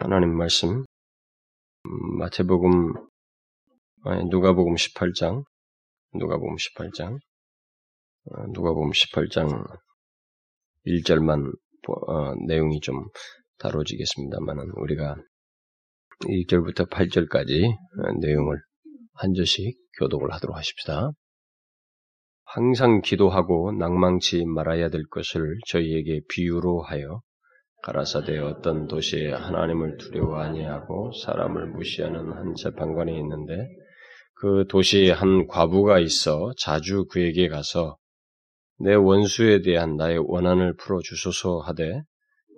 하나님 말씀 음, 마태복음 아니 누가복음 18장 누가복음 18장 어, 누가복음 18장 1절만 어, 내용이 좀 다뤄지겠습니다만은 우리가 1절부터 8절까지 어, 내용을 한 절씩 교독을 하도록 하십시다. 항상 기도하고 낭망치 말아야 될 것을 저희에게 비유로 하여 가라사대 어떤 도시에 하나님을 두려워 아니하고 사람을 무시하는 한 재판관이 있는데 그 도시에 한 과부가 있어 자주 그에게 가서 내 원수에 대한 나의 원한을 풀어 주소서 하되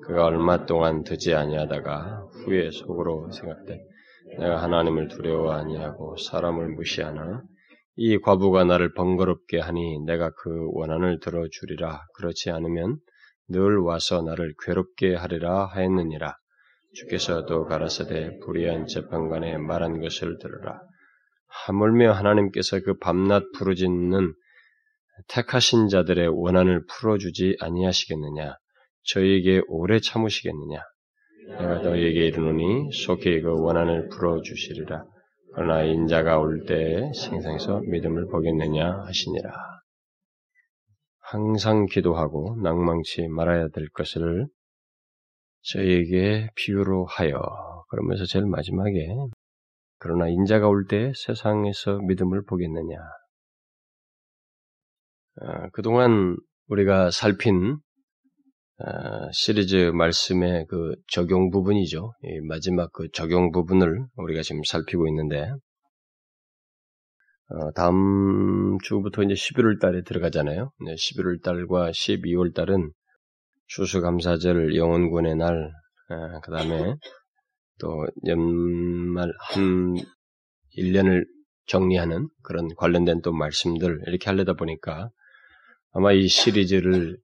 그가 얼마 동안 듣지 아니하다가 후에 속으로 생각돼 내가 하나님을 두려워 아니하고 사람을 무시하나 이 과부가 나를 번거롭게 하니 내가 그 원한을 들어 주리라. 그렇지 않으면 늘 와서 나를 괴롭게 하리라 하였느니라. 주께서 또 가라사대 불의한 재판관에 말한 것을 들으라. 하물며 하나님께서 그 밤낮 부르짖는 택하신 자들의 원한을 풀어주지 아니하시겠느냐? 저에게 오래 참으시겠느냐? 내가 너에게 이르노니 속히 그 원한을 풀어주시리라. 그러나 인자가 올 때에 생상에서 믿음을 보겠느냐 하시니라. 항상 기도하고 낭망치 말아야 될 것을 저에게 비유로 하여 그러면서 제일 마지막에 그러나 인자가 올 때 세상에서 믿음을 보겠느냐. 아, 그동안 우리가 살핀 아, 시리즈 말씀의 그 적용 부분이죠. 마지막 그 적용 부분을 우리가 지금 살피고 있는데 어, 다음 주부터 이제 11월 달에 들어가잖아요. 11월 달과 12월 달은 추수감사절 영원군의 날, 아, 그 다음에 또 연말 한 1년을 정리하는 그런 관련된 또 말씀들 이렇게 하려다 보니까 아마 이 시리즈를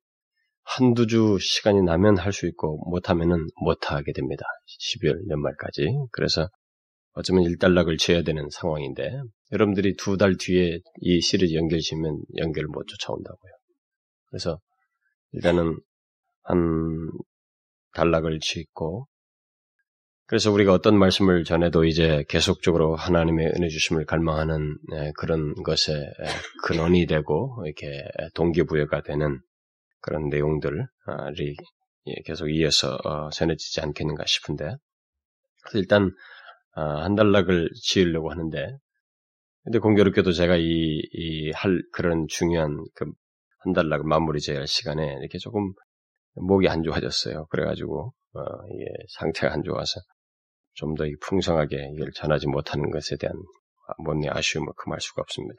한두 주 시간이 나면 할 수 있고 못하면은 못하게 됩니다. 12월 연말까지. 그래서 어쩌면 일단락을 지어야 되는 상황인데 여러분들이 두 달 뒤에 이 시리즈 연결 지면 연결을 못 쫓아온다고요. 그래서 일단은 한 단락을 짓고 그래서 우리가 어떤 말씀을 전해도 이제 계속적으로 하나님의 은혜 주심을 갈망하는 예, 그런 것에 근원이 되고 이렇게 동기부여가 되는 그런 내용들이 예, 계속 이어서 어, 전해지지 않겠는가 싶은데 일단 아, 한 단락을 지으려고 하는데 근데 공교롭게도 제가 이, 이, 할, 그런 중요한, 그, 한 달락을 마무리 지어야 할 시간에 이렇게 조금 목이 안 좋아졌어요. 그래가지고, 어, 이게 상태가 안 좋아서 좀 더 풍성하게 이걸 전하지 못하는 것에 대한 못내 아쉬움을 금할 수가 없습니다.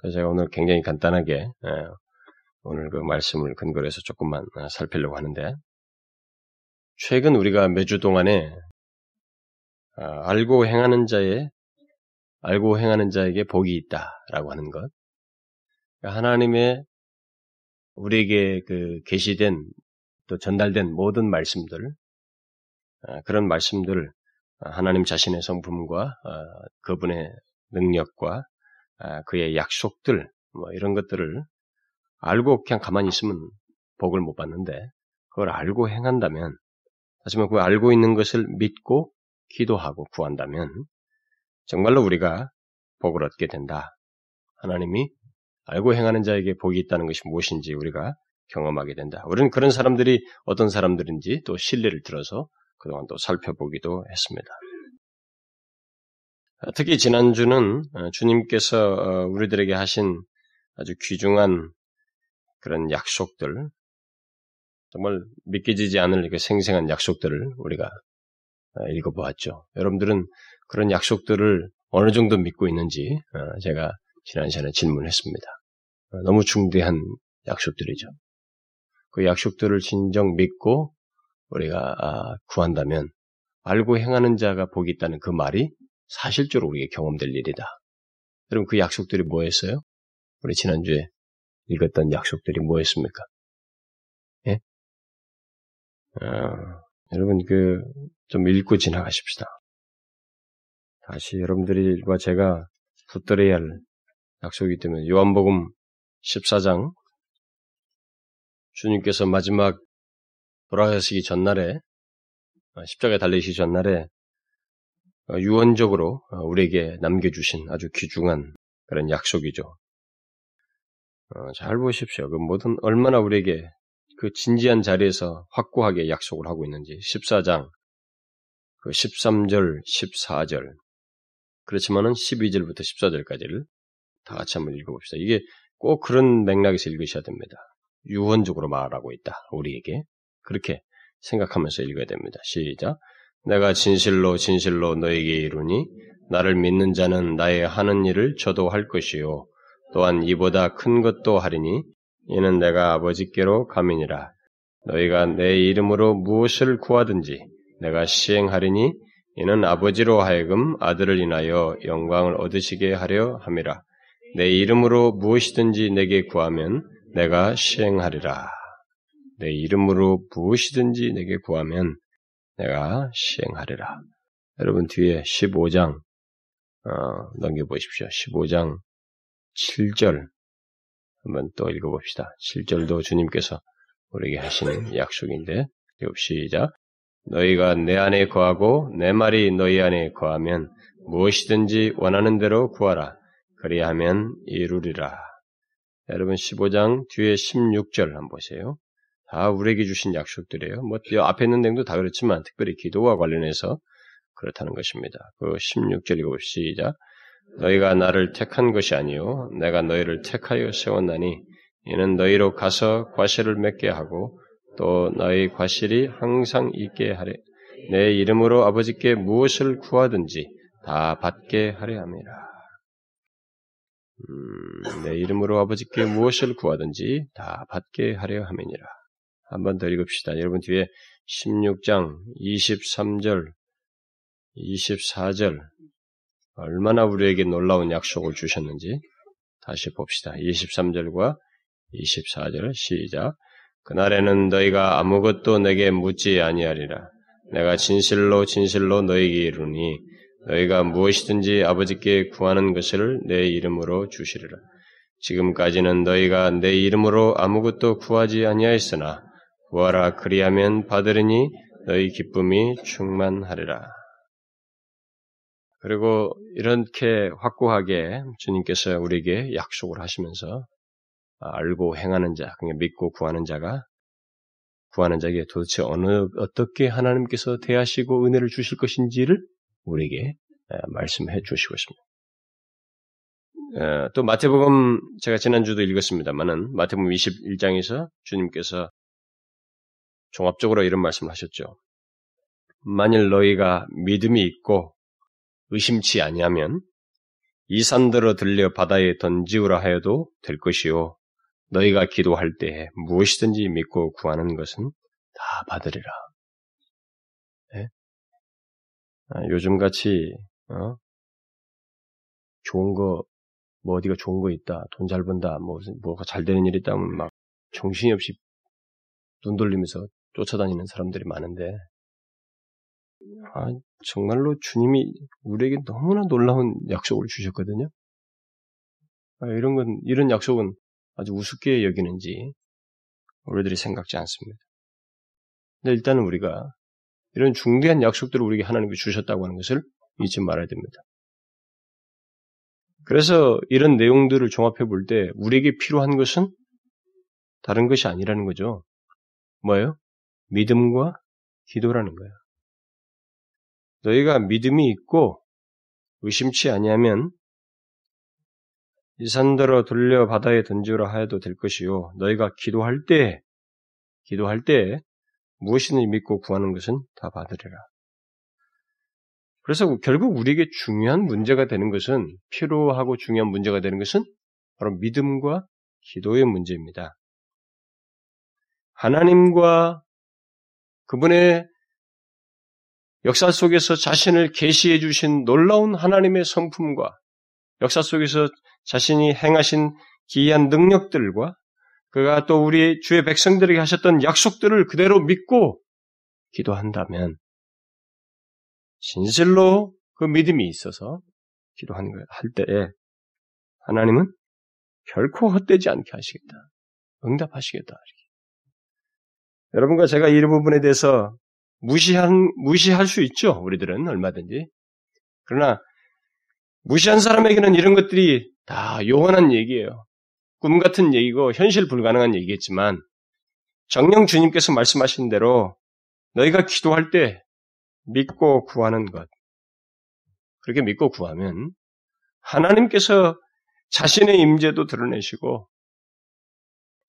그래서 제가 오늘 굉장히 간단하게, 예, 오늘 그 말씀을 근거로 해서 조금만 어, 살피려고 하는데, 최근 우리가 몇 주 동안에, 어, 알고 행하는 자의 알고 행하는 자에게 복이 있다라고 하는 것. 그러니까 하나님의 우리에게 그 계시된 또 전달된 모든 말씀들 아, 그런 말씀들을 하나님 자신의 성품과 아, 그분의 능력과 아, 그의 약속들 뭐 이런 것들을 알고 그냥 가만히 있으면 복을 못 받는데 그걸 알고 행한다면 하지만 그 알고 있는 것을 믿고 기도하고 구한다면 정말로 우리가 복을 얻게 된다. 하나님이 알고 행하는 자에게 복이 있다는 것이 무엇인지 우리가 경험하게 된다. 우리는 그런 사람들이 어떤 사람들인지 또 신뢰를 들어서 그동안 또 살펴보기도 했습니다. 특히 지난주는 어, 주님께서 어, 우리들에게 하신 아주 귀중한 그런 약속들, 정말 믿겨지지 않을 그 생생한 약속들을 우리가 어, 읽어보았죠. 여러분들은 그런 약속들을 어느 정도 믿고 있는지 어, 제가 지난 시간에 질문했습니다. 어, 너무 중대한 약속들이죠. 그 약속들을 진정 믿고 우리가 아, 구한다면 알고 행하는 자가 복이 있다는 그 말이 사실적으로 우리에게 경험될 일이다. 여러분 그 약속들이 뭐였어요? 우리 지난주에 읽었던 약속들이 뭐였습니까? 예? 어, 여러분 그 좀 읽고 지나가십시다. 다시 여러분들과 제가 붙들어야 할 약속이기 때문에 요한복음 14장 주님께서 마지막 돌아가시기 전날에 십자가에 달리시기 전날에 유언적으로 우리에게 남겨주신 아주 귀중한 그런 약속이죠. 잘 보십시오. 그 모든 얼마나 우리에게 그 진지한 자리에서 확고하게 약속을 하고 있는지 14장 그 13절, 14절 그렇지만은 12절부터 14절까지를 다 같이 한번 읽어봅시다. 이게 꼭 그런 맥락에서 읽으셔야 됩니다. 유언적으로 말하고 있다. 우리에게 그렇게 생각하면서 읽어야 됩니다. 시작. 내가 진실로 진실로 너에게 이르니 나를 믿는 자는 나의 하는 일을 저도 할 것이요 또한 이보다 큰 것도 하리니 이는 내가 아버지께로 가민이라 너희가 내 이름으로 무엇을 구하든지 내가 시행하리니 이는 아버지로 하여금 아들을 인하여 영광을 얻으시게 하려 함이라 내 이름으로 무엇이든지 내게 구하면 내가 시행하리라 내 이름으로 무엇이든지 내게 구하면 내가 시행하리라. 여러분 뒤에 15장 어, 넘겨보십시오. 15장 7절 한번 또 읽어봅시다. 7절도 주님께서 우리에게 하시는 약속인데 시작 너희가 내 안에 거하고 내 말이 너희 안에 거하면 무엇이든지 원하는 대로 구하라. 그리하면 이루리라. 여러분 15장 뒤에 16절 한번 보세요. 다 우리에게 주신 약속들이에요. 뭐 앞에 있는 내용도 다 그렇지만 특별히 기도와 관련해서 그렇다는 것입니다. 그 16절 읽어 시작. 너희가 나를 택한 것이 아니요 내가 너희를 택하여 세웠나니 이는 너희로 가서 과실을 맺게 하고 또 너희 과실이 항상 있게 하래 내 이름으로 아버지께 무엇을 구하든지 다 받게 하려 함이라. 음, 내 이름으로 아버지께 무엇을 구하든지 다 받게 하려 함이니라. 한번 더 읽읍시다. 여러분 뒤에 16장 23절, 24절 얼마나 우리에게 놀라운 약속을 주셨는지 다시 봅시다. 23절과 24절 시작. 그날에는 너희가 아무것도 내게 묻지 아니하리라. 내가 진실로 진실로 너희에게 이르니 너희가 무엇이든지 아버지께 구하는 것을 내 이름으로 주시리라. 지금까지는 너희가 내 이름으로 아무것도 구하지 아니하였으나 구하라 그리하면 받으리니 너희 기쁨이 충만하리라. 그리고 이렇게 확고하게 주님께서 우리에게 약속을 하시면서 알고 행하는 자, 그냥 믿고 구하는 자가 구하는 자에게 도대체 어느 어떻게 하나님께서 대하시고 은혜를 주실 것인지를 우리에게 말씀해 주시고 있습니다. 또 마태복음 제가 지난주도 읽었습니다만은 마태복음 21장에서 주님께서 종합적으로 이런 말씀을 하셨죠. 만일 너희가 믿음이 있고 의심치 아니하면 이 산들어 들려 바다에 던지우라 하여도 될 것이요 너희가 기도할 때에 무엇이든지 믿고 구하는 것은 다 받으리라. 네? 아, 요즘같이 어? 좋은 거, 뭐 어디가 좋은 거 있다, 돈 잘 번다, 뭐 뭐가 잘 되는 일 있다면 막 정신이 없이 눈 돌리면서 쫓아다니는 사람들이 많은데, 아, 정말로 주님이 우리에게 너무나 놀라운 약속을 주셨거든요. 아, 이런 건, 이런 약속은 아주 우습게 여기는지 우리들이 생각지 않습니다. 근데 일단은 우리가 이런 중대한 약속들을 우리에게 하나님께 주셨다고 하는 것을 잊지 말아야 됩니다. 그래서 이런 내용들을 종합해 볼 때 우리에게 필요한 것은 다른 것이 아니라는 거죠. 뭐예요? 믿음과 기도라는 거예요. 너희가 믿음이 있고 의심치 아니하면 이 산더러 돌려 바다에 던지라 하여도 될 것이요. 너희가 기도할 때, 기도할 때 무엇이든지 믿고 구하는 것은 다 받으리라. 그래서 결국 우리에게 중요한 문제가 되는 것은 필요하고 중요한 문제가 되는 것은 바로 믿음과 기도의 문제입니다. 하나님과 그분의 역사 속에서 자신을 계시해 주신 놀라운 하나님의 성품과 역사 속에서 자신이 행하신 기이한 능력들과 그가 또 우리 주의 백성들에게 하셨던 약속들을 그대로 믿고 기도한다면 진실로 그 믿음이 있어서 기도하는 할 때에 하나님은 결코 헛되지 않게 하시겠다. 응답하시겠다. 여러분과 제가 이 부분에 대해서 무시한, 무시할 수 있죠. 우리들은 얼마든지. 그러나 무시한 사람에게는 이런 것들이 다 요원한 얘기예요. 꿈 같은 얘기고 현실 불가능한 얘기겠지만 정령 주님께서 말씀하신 대로 너희가 기도할 때 믿고 구하는 것. 그렇게 믿고 구하면 하나님께서 자신의 임재도 드러내시고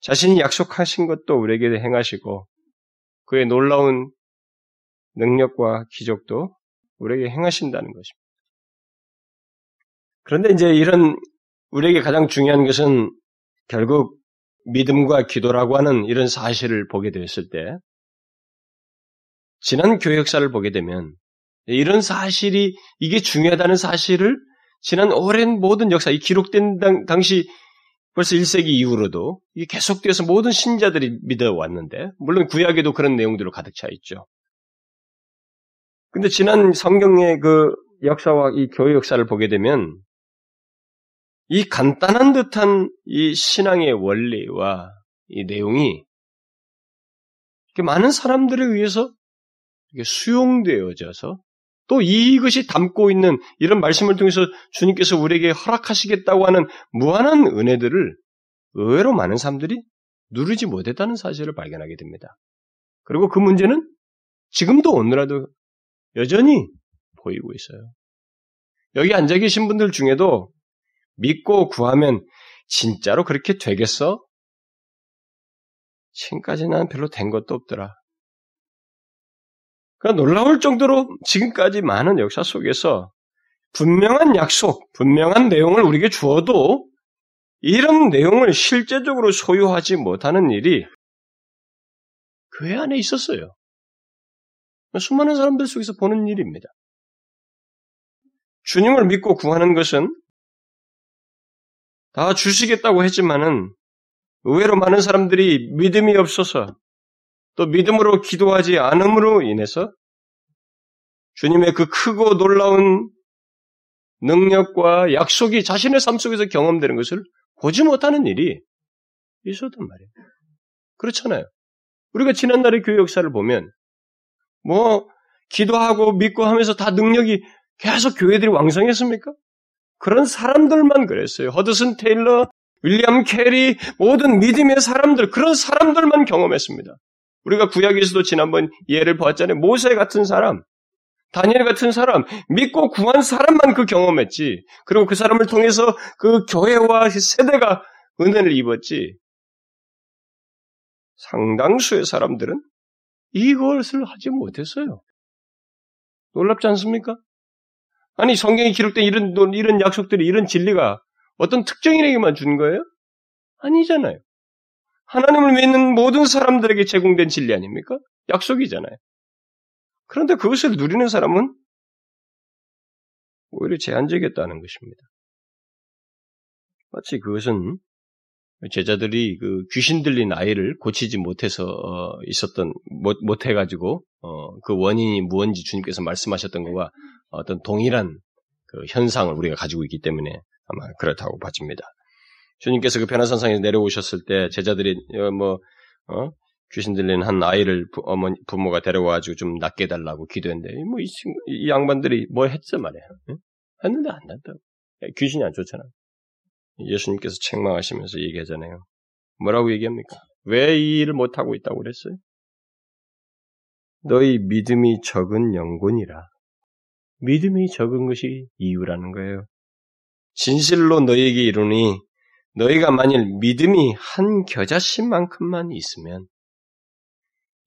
자신이 약속하신 것도 우리에게 행하시고 그의 놀라운 능력과 기적도 우리에게 행하신다는 것입니다. 그런데 이제 이런 우리에게 가장 중요한 것은 결국 믿음과 기도라고 하는 이런 사실을 보게 되었을 때 지난 교회 역사를 보게 되면 이런 사실이 이게 중요하다는 사실을 지난 오랜 모든 역사, 이 기록된 당, 당시 벌써 1세기 이후로도 이게 계속되어서 모든 신자들이 믿어왔는데, 물론 구약에도 그런 내용들로 가득 차 있죠. 근데 지난 성경의 그 역사와 이 교회 역사를 보게 되면 이 간단한 듯한 이 신앙의 원리와 이 내용이 많은 사람들에 의해서 수용되어져서 또 이것이 담고 있는 이런 말씀을 통해서 주님께서 우리에게 허락하시겠다고 하는 무한한 은혜들을 의외로 많은 사람들이 누르지 못했다는 사실을 발견하게 됩니다. 그리고 그 문제는 지금도 오늘라도 여전히 보이고 있어요. 여기 앉아 계신 분들 중에도 믿고 구하면 진짜로 그렇게 되겠어? 지금까지는 별로 된 것도 없더라. 그러니까 놀라울 정도로 지금까지 많은 역사 속에서 분명한 약속, 분명한 내용을 우리에게 주어도 이런 내용을 실제적으로 소유하지 못하는 일이 교회 안에 있었어요. 수많은 사람들 속에서 보는 일입니다. 주님을 믿고 구하는 것은 다 주시겠다고 했지만은 의외로 많은 사람들이 믿음이 없어서 또 믿음으로 기도하지 않음으로 인해서 주님의 그 크고 놀라운 능력과 약속이 자신의 삶 속에서 경험되는 것을 보지 못하는 일이 있었단 말이에요. 그렇잖아요. 우리가 지난날의 교회 역사를 보면 뭐 기도하고 믿고 하면서 다 능력이 계속 교회들이 왕성했습니까? 그런 사람들만 그랬어요. 허드슨 테일러, 윌리엄 캐리, 모든 믿음의 사람들, 그런 사람들만 경험했습니다. 우리가 구약에서도 지난번 예를 보았잖아요. 모세 같은 사람, 다니엘 같은 사람, 믿고 구한 사람만 그 경험했지. 그리고 그 사람을 통해서 그 교회와 세대가 은혜를 입었지. 상당수의 사람들은 이것을 하지 못했어요. 놀랍지 않습니까? 아니 성경에 기록된 이런 이런 약속들이 이런 진리가 어떤 특정인에게만 준 거예요? 아니잖아요. 하나님을 믿는 모든 사람들에게 제공된 진리 아닙니까? 약속이잖아요. 그런데 그것을 누리는 사람은 오히려 제한적이었다는 것입니다. 마치 그것은 제자들이 그 귀신 들린 아이를 고치지 못해서 어, 있었던 못, 못 해 가지고 어, 그 원인이 무언지 주님께서 말씀하셨던 것과 어떤 동일한 그 현상을 우리가 가지고 있기 때문에 아마 그렇다고 봐집니다. 주님께서 그 변화산상에서 내려오셨을 때 제자들이 어, 뭐 어? 귀신 들린 한 아이를 부, 어머니 부모가 데려와가지고 좀 낫게 해달라고 기도했는데 뭐이 이 양반들이 뭐 했단 말이야. 응? 했는데 안 낫다고. 귀신이 안 좋잖아. 예수님께서 책망하시면서 얘기하잖아요. 뭐라고 얘기합니까? 왜 이 일을 못하고 있다고 그랬어요? 너희 믿음이 적은 영혼이라. 믿음이 적은 것이 이유라는 거예요. 진실로 너희에게 이르니 너희가 만일 믿음이 한 겨자씨만큼만 있으면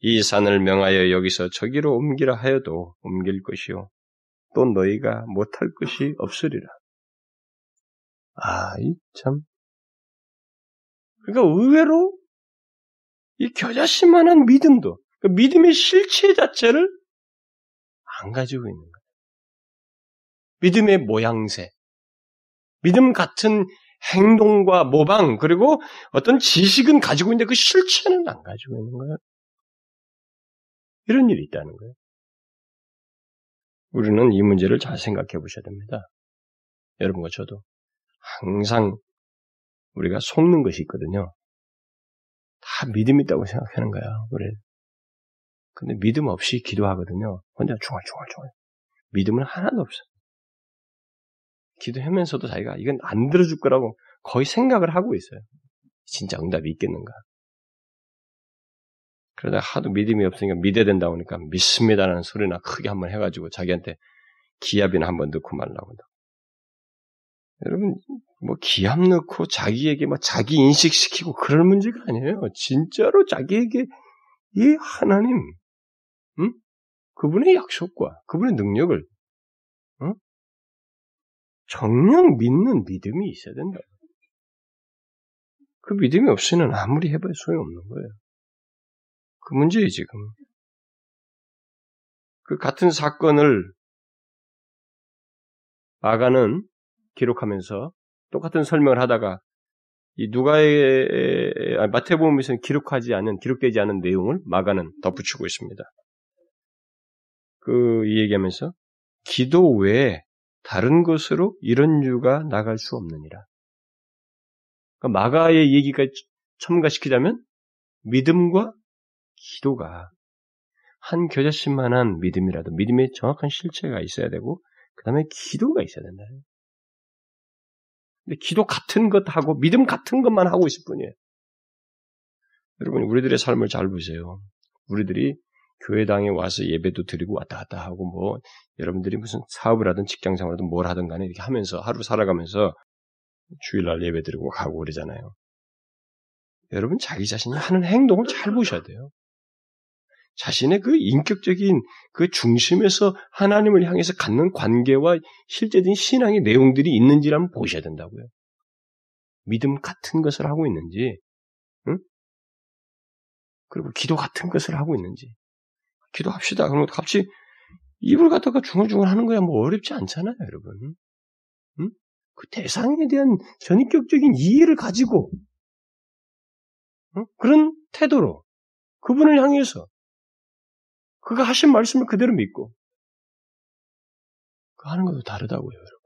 이 산을 명하여 여기서 저기로 옮기라 하여도 옮길 것이요 또 너희가 못할 것이 없으리라. 아, 이 참. 그러니까 의외로 이 겨자씨만한 믿음도 그 믿음의 실체 자체를 안 가지고 있는 거예요. 믿음의 모양새, 믿음 같은 행동과 모방, 그리고 어떤 지식은 가지고 있는데 그 실체는 안 가지고 있는 거예요. 이런 일이 있다는 거예요. 우리는 이 문제를 잘 생각해 보셔야 됩니다. 여러분과 저도 항상 우리가 속는 것이 있거든요. 다 믿음 있다고 생각하는 거야, 우리. 근데 믿음 없이 기도하거든요. 혼자 중얼중얼중얼. 믿음은 하나도 없어. 기도하면서도 자기가 이건 안 들어줄 거라고 거의 생각을 하고 있어요. 진짜 응답이 있겠는가. 그러다 하도 믿음이 없으니까 믿어야 된다고 하니까 믿습니다라는 소리나 크게 한번 해가지고 자기한테 기합이나 한번 넣고 말라고. 여러분, 뭐 기합 넣고 자기에게 막 자기 인식시키고 그럴 문제가 아니에요. 진짜로 자기에게 이 하나님, 응? 그분의 약속과 그분의 능력을 응? 정녕 믿는 믿음이 있어야 된다. 그 믿음이 없으면 아무리 해봐야 소용없는 거예요. 그 문제예요, 지금. 그 같은 사건을 아가는 기록하면서 똑같은 설명을 하다가 이 누가의 마태복음에서는 기록하지 않은 기록되지 않은 내용을 마가는 덧붙이고 있습니다. 그 얘기하면서 기도 외에 다른 것으로 이런 유가 나갈 수 없느니라. 그러니까 마가의 얘기가 첨가시키자면 믿음과 기도가 한 겨자씨만한 믿음이라도 믿음의 정확한 실체가 있어야 되고 그 다음에 기도가 있어야 된다. 기도 같은 것 하고 믿음 같은 것만 하고 있을 뿐이에요. 여러분 우리들의 삶을 잘 보세요. 우리들이 교회당에 와서 예배도 드리고 왔다 갔다 하고 뭐 여러분들이 무슨 사업을 하든 직장 생활을 하든 뭘 하든 간에 이렇게 하면서 하루 살아가면서 주일날 예배 드리고 가고 그러잖아요. 여러분 자기 자신이 하는 행동을 잘 보셔야 돼요. 자신의 그 인격적인 그 중심에서 하나님을 향해서 갖는 관계와 실제적인 신앙의 내용들이 있는지를 한번 보셔야 된다고요. 믿음 같은 것을 하고 있는지, 응? 그리고 기도 같은 것을 하고 있는지. 기도합시다. 그러면 갑자기 입을 갖다가 중얼중얼 하는 거야 뭐 어렵지 않잖아요, 여러분. 응? 그 대상에 대한 전인격적인 이해를 가지고 응? 그런 태도로 그분을 향해서 그가 하신 말씀을 그대로 믿고 그 하는 것도 다르다고요, 여러분.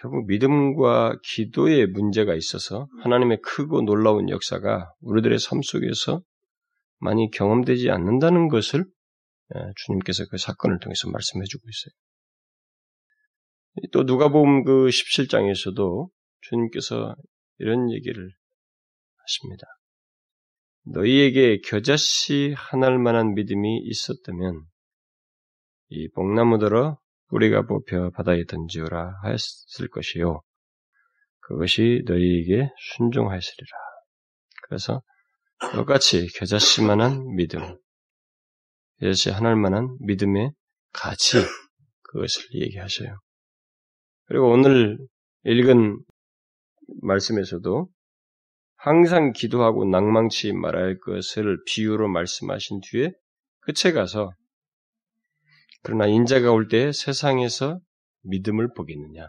결국 믿음과 기도에 문제가 있어서 하나님의 크고 놀라운 역사가 우리들의 삶 속에서 많이 경험되지 않는다는 것을 예, 주님께서 그 사건을 통해서 말씀해 주고 있어요. 또 누가복음 그 17장에서도 주님께서 이런 얘기를 하십니다. 너희에게 겨자씨 하나일 만한 믿음이 있었다면 이 복나무들어 뿌리가 뽑혀 바다에 던지오라 하였을 것이요. 그것이 너희에게 순종하였으리라. 그래서 똑같이 겨자씨만한 믿음, 겨자씨 하나일 만한 믿음의 가치 그것을 얘기하셔요. 그리고 오늘 읽은 말씀에서도 항상 기도하고 낭망치 말할 것을 비유로 말씀하신 뒤에 끝에 가서 그러나 인자가 올 때 세상에서 믿음을 보겠느냐.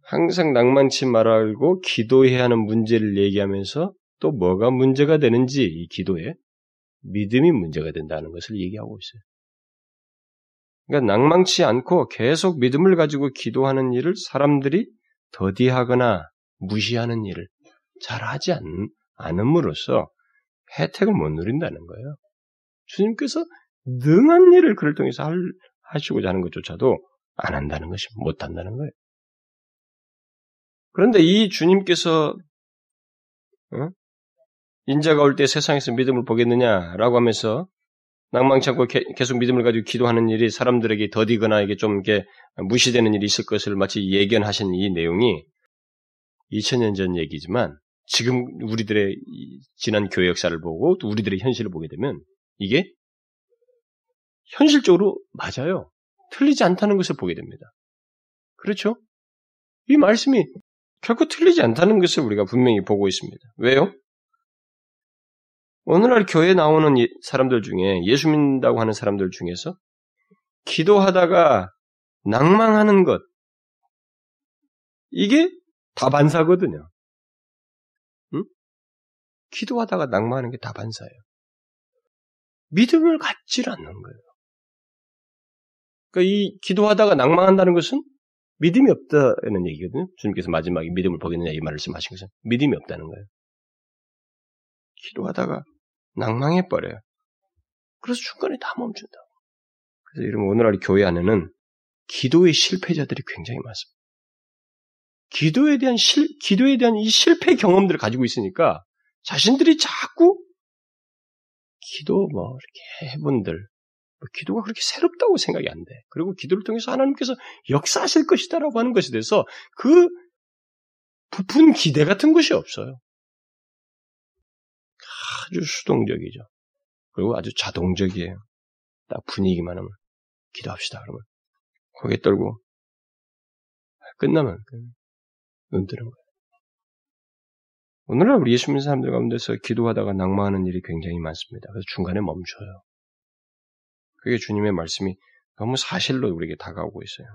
항상 낭만치 말하고 기도해야 하는 문제를 얘기하면서 또 뭐가 문제가 되는지 이 기도에 믿음이 문제가 된다는 것을 얘기하고 있어요. 그러니까 낭망치 않고 계속 믿음을 가지고 기도하는 일을 사람들이 더디하거나 무시하는 일을 잘하지 않, 않음으로써 혜택을 못 누린다는 거예요. 주님께서 능한 일을 그를 통해서 할, 하시고자 하는 것조차도 안 한다는 것이 못 한다는 거예요. 그런데 이 주님께서 어? 인자가 올 때 세상에서 믿음을 보겠느냐라고 하면서 낭망치 않고 계속 믿음을 가지고 기도하는 일이 사람들에게 더디거나 이게 좀 이렇게 무시되는 일이 있을 것을 마치 예견하신 이 내용이 2000년 전 얘기지만 지금 우리들의 지난 교회 역사를 보고 또 우리들의 현실을 보게 되면 이게 현실적으로 맞아요. 틀리지 않다는 것을 보게 됩니다. 그렇죠? 이 말씀이 결코 틀리지 않다는 것을 우리가 분명히 보고 있습니다. 왜요? 오늘날 교회에 나오는 사람들 중에 예수 믿는다고 하는 사람들 중에서 기도하다가 낭망하는 것 이게 다반사거든요. 기도하다가 낭만하는 게 다반사예요. 믿음을 갖질 않는 거예요. 그러니까 이 기도하다가 낭망한다는 것은 믿음이 없다는 얘기거든요. 주님께서 마지막에 믿음을 보겠느냐 이 말씀하신 것은 믿음이 없다는 거예요. 기도하다가 낭망해 버려요. 그래서 중간에 다 멈춘다. 그래서 이러면 오늘날 교회 안에는 기도의 실패자들이 굉장히 많습니다. 기도에 대한 실, 기도에 대한 이 실패 경험들을 가지고 있으니까 자신들이 자꾸 기도 뭐 이렇게 해본들 뭐 기도가 그렇게 새롭다고 생각이 안 돼. 그리고 기도를 통해서 하나님께서 역사하실 것이다라고 하는 것에 대해서 그 부푼 기대 같은 것이 없어요. 아주 수동적이죠. 그리고 아주 자동적이에요. 딱 분위기만 하면 기도합시다 그러면 고개 떨고 끝나면 눈 뜨는 거예요. 오늘날 우리 예수 믿는 사람들 가운데서 기도하다가 낭만하는 일이 굉장히 많습니다. 그래서 중간에 멈춰요. 그게 주님의 말씀이 너무 사실로 우리에게 다가오고 있어요.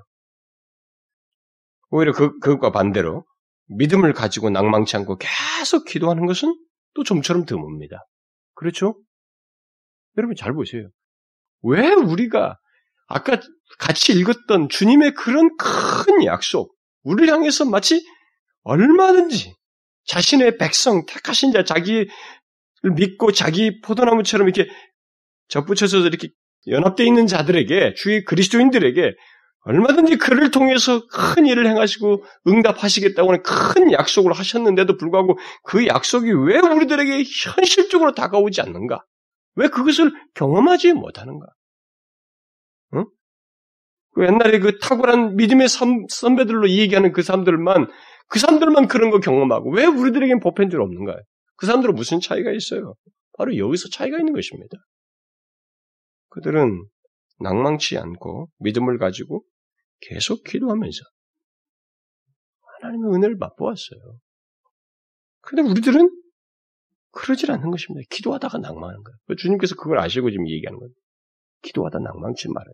오히려 그, 그것과 반대로 믿음을 가지고 낭망치 않고 계속 기도하는 것은 또 좀처럼 드뭅니다. 그렇죠? 여러분 잘 보세요. 왜 우리가 아까 같이 읽었던 주님의 그런 큰 약속, 우리를 향해서 마치 얼마든지 자신의 백성, 택하신 자, 자기를 믿고 자기 포도나무처럼 이렇게 접붙여서 이렇게 연합되어 있는 자들에게, 주의 그리스도인들에게 얼마든지 그를 통해서 큰 일을 행하시고 응답하시겠다고 하는 큰 약속을 하셨는데도 불구하고 그 약속이 왜 우리들에게 현실적으로 다가오지 않는가? 왜 그것을 경험하지 못하는가? 응? 그 옛날에 그 탁월한 믿음의 선배들로 얘기하는 그 사람들만 그 사람들만 그런 거 경험하고 왜 우리들에겐 보편적으로 없는가요? 그 사람들은 무슨 차이가 있어요? 바로 여기서 차이가 있는 것입니다. 그들은 낭망치 않고 믿음을 가지고 계속 기도하면서 하나님의 은혜를 맛보았어요. 그런데 우리들은 그러질 않는 것입니다. 기도하다가 낭망하는 거예요. 주님께서 그걸 아시고 지금 얘기하는 거예요. 기도하다 낭망치 말아요.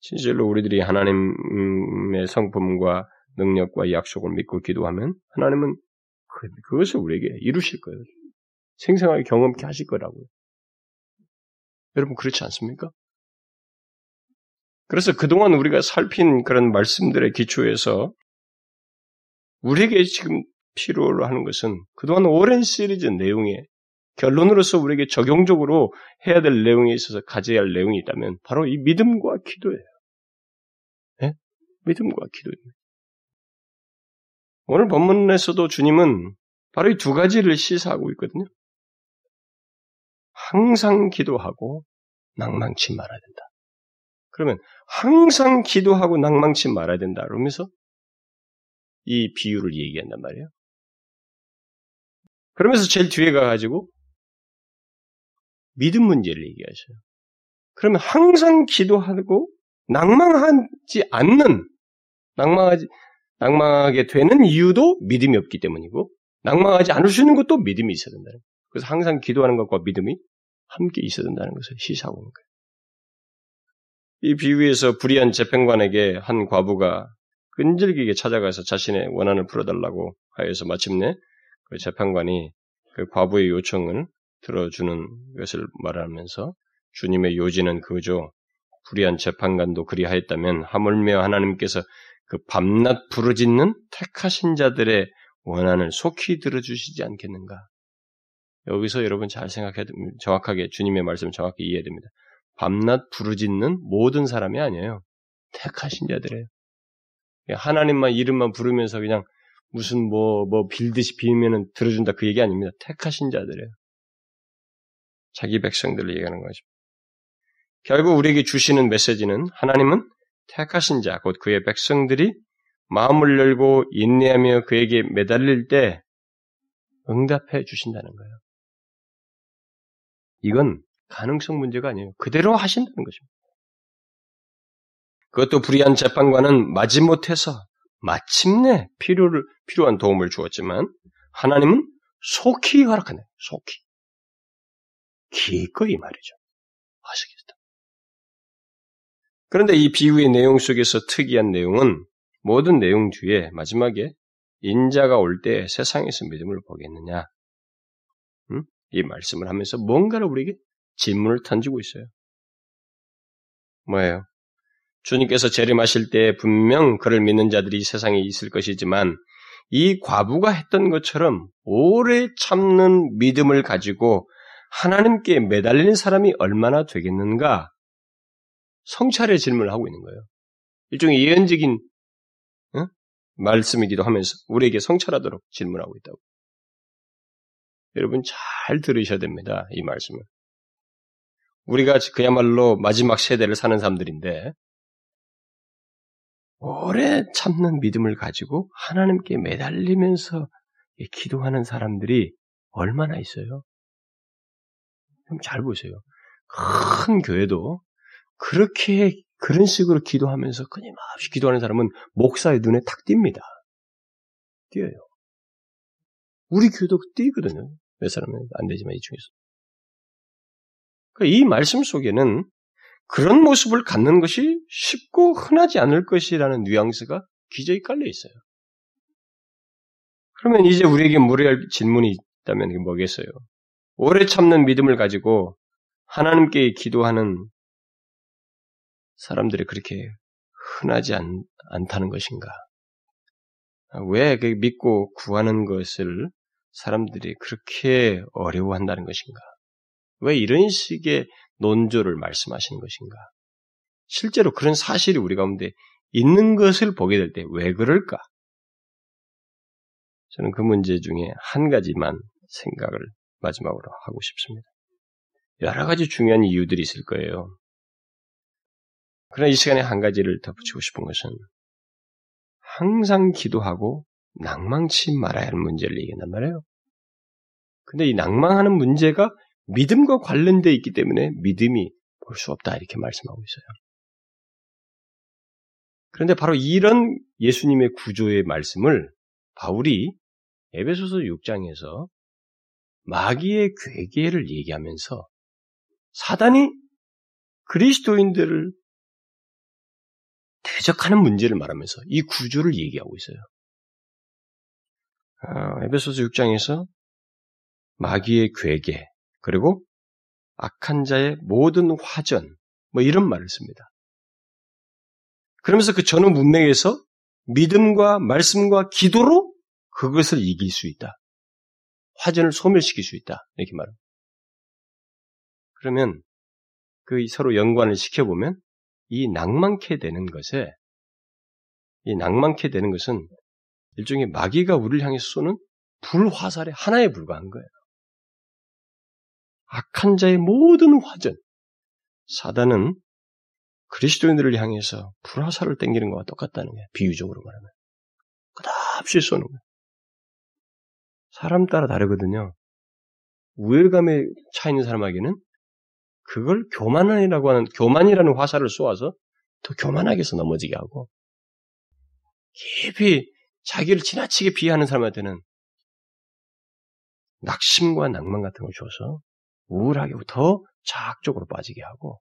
진실로 우리들이 하나님의 성품과 능력과 약속을 믿고 기도하면 하나님은 그, 그것을 우리에게 이루실 거예요. 생생하게 경험케 하실 거라고요. 여러분 그렇지 않습니까? 그래서 그동안 우리가 살핀 그런 말씀들의 기초에서 우리에게 지금 필요로 하는 것은 그동안 오랜 시리즈 내용에 결론으로서 우리에게 적용적으로 해야 될 내용에 있어서 가져야 할 내용이 있다면 바로 이 믿음과 기도예요. 네? 믿음과 기도입니다. 오늘 본문에서도 주님은 바로 이 두 가지를 시사하고 있거든요. 항상 기도하고 낭망치 말아야 된다. 그러면 항상 기도하고 낭망치 말아야 된다. 그러면서 이 비유를 얘기한단 말이에요. 그러면서 제일 뒤에 가가지고 믿음 문제를 얘기하셔요. 그러면 항상 기도하고 낭망하지 않는 낭망하지 낭망하게 되는 이유도 믿음이 없기 때문이고 낭망하지 않을 수 있는 것도 믿음이 있어야 된다는 거예요. 그래서 항상 기도하는 것과 믿음이 함께 있어야 된다는 것을 시사하고 있는 거예요. 이 비유에서 불의한 재판관에게 한 과부가 끈질기게 찾아가서 자신의 원한을 풀어달라고 하여서 마침내 그 재판관이 그 과부의 요청을 들어주는 것을 말하면서 주님의 요지는 그죠. 불의한 재판관도 그리하였다면 하물며 하나님께서 그 밤낮 부르짖는 택하신 자들의 원한을 속히 들어주시지 않겠는가? 여기서 여러분 잘 됩니다. 정확하게 주님의 말씀 정확히 이해해야 됩니다. 밤낮 부르짖는 모든 사람이 아니에요. 택하신 자들이에요. 하나님만 이름만 부르면서 그냥 무슨 뭐, 뭐 빌듯이 빌면은 들어준다 그 얘기 아닙니다. 택하신 자들이에요. 자기 백성들을 얘기하는 거죠. 결국 우리에게 주시는 메시지는 하나님은 택하신 자, 곧 그의 백성들이 마음을 열고 인내하며 그에게 매달릴 때 응답해 주신다는 거예요. 이건 가능성 문제가 아니에요. 그대로 하신다는 것입니다. 그것도 불의한 재판관은 마지못해서 마침내 필요를, 필요한 도움을 주었지만 하나님은 속히 허락하네. 속히. 기꺼이 말이죠. 하시겠다. 그런데 이 비유의 내용 속에서 특이한 내용은 모든 내용 뒤에 마지막에 인자가 올 때 세상에서 믿음을 보겠느냐? 음? 이 말씀을 하면서 뭔가를 우리에게 질문을 던지고 있어요. 뭐예요? 주님께서 재림하실 때 분명 그를 믿는 자들이 세상에 있을 것이지만 이 과부가 했던 것처럼 오래 참는 믿음을 가지고 하나님께 매달리는 사람이 얼마나 되겠는가? 성찰의 질문을 하고 있는 거예요. 일종의 예언적인 어? 말씀이기도 하면서 우리에게 성찰하도록 질문하고 있다고. 여러분 잘 들으셔야 됩니다. 이 말씀을. 우리가 그야말로 마지막 세대를 사는 사람들인데 오래 참는 믿음을 가지고 하나님께 매달리면서 기도하는 사람들이 얼마나 있어요? 좀 잘 보세요. 큰 교회도 그렇게 그런 식으로 기도하면서 끊임없이 기도하는 사람은 목사의 눈에 탁 띕니다. 띄어요. 우리 교회도 띄거든요. 몇 사람은 안 되지만 이 중에서. 그러니까 이 말씀 속에는 그런 모습을 갖는 것이 쉽고 흔하지 않을 것이라는 뉘앙스가 기저에 깔려 있어요. 그러면 이제 우리에게 물어야 할 질문이 있다면 그게 뭐겠어요? 오래 참는 믿음을 가지고 하나님께 기도하는 사람들이 그렇게 흔하지 않, 않다는 것인가? 왜 믿고 구하는 것을 사람들이 그렇게 어려워한다는 것인가? 왜 이런 식의 논조를 말씀하시는 것인가? 실제로 그런 사실이 우리 가운데 있는 것을 보게 될 때 왜 그럴까? 저는 그 문제 중에 한 가지만 생각을 마지막으로 하고 싶습니다. 여러 가지 중요한 이유들이 있을 거예요. 그러나 이 시간에 한 가지를 덧붙이고 싶은 것은 항상 기도하고 낭망치 말아야 하는 문제를 얘기한단 말이에요. 근데 이 낭망하는 문제가 믿음과 관련되어 있기 때문에 믿음이 볼 수 없다 이렇게 말씀하고 있어요. 그런데 바로 이런 예수님의 구조의 말씀을 바울이 에베소서 6장에서 마귀의 괴계를 얘기하면서 사단이 그리스도인들을 대적하는 문제를 말하면서 이 구조를 얘기하고 있어요. 아, 에베소서 6장에서 마귀의 괴계, 그리고 악한 자의 모든 화전, 뭐 이런 말을 씁니다. 그러면서 그 전후 문맥에서 믿음과 말씀과 기도로 그것을 이길 수 있다. 화전을 소멸시킬 수 있다. 이렇게 말합니다. 그러면 그 서로 연관을 시켜보면 이 낭만케 되는 것에 이 낭만케 되는 것은 일종의 마귀가 우리를 향해서 쏘는 불화살의 하나에 불과한 거예요. 악한 자의 모든 화전, 사단은 그리스도인들을 향해서 불화살을 땡기는 것과 똑같다는 거예요. 비유적으로 말하면. 끝없이 쏘는 거예요. 사람 따라 다르거든요. 우월감에 차 있는 사람에게는 그걸 교만이라고 하는, 교만이라는 화살을 쏘아서 더 교만하게 해서 넘어지게 하고, 깊이 자기를 지나치게 비하하는 사람한테는 낙심과 낭만 같은 걸 줘서 우울하게 더 자학적으로 빠지게 하고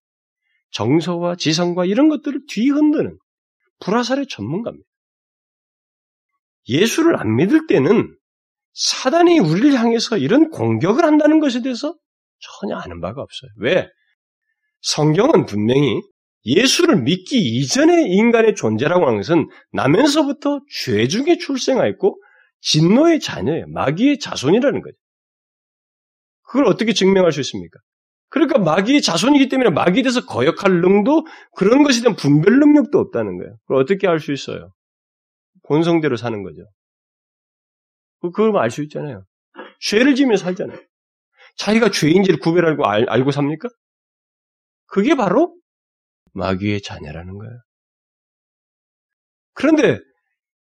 정서와 지성과 이런 것들을 뒤흔드는 불화살의 전문가입니다. 예수를 안 믿을 때는 사단이 우리를 향해서 이런 공격을 한다는 것에 대해서 전혀 아는 바가 없어요. 왜? 성경은 분명히 예수를 믿기 이전의 인간의 존재라고 하는 것은 나면서부터 죄 중에 출생하였고 진노의 자녀예요. 마귀의 자손이라는 거죠. 그걸 어떻게 증명할 수 있습니까? 그러니까 마귀의 자손이기 때문에 마귀에 대해서 거역할 능도 그런 것에 대한 분별 능력도 없다는 거예요. 그걸 어떻게 알 수 있어요? 본성대로 사는 거죠. 그걸 알 수 있잖아요. 죄를 지으며 살잖아요. 자기가 죄인지를 구별하고 알, 알고 삽니까? 그게 바로 마귀의 자녀라는 거예요. 그런데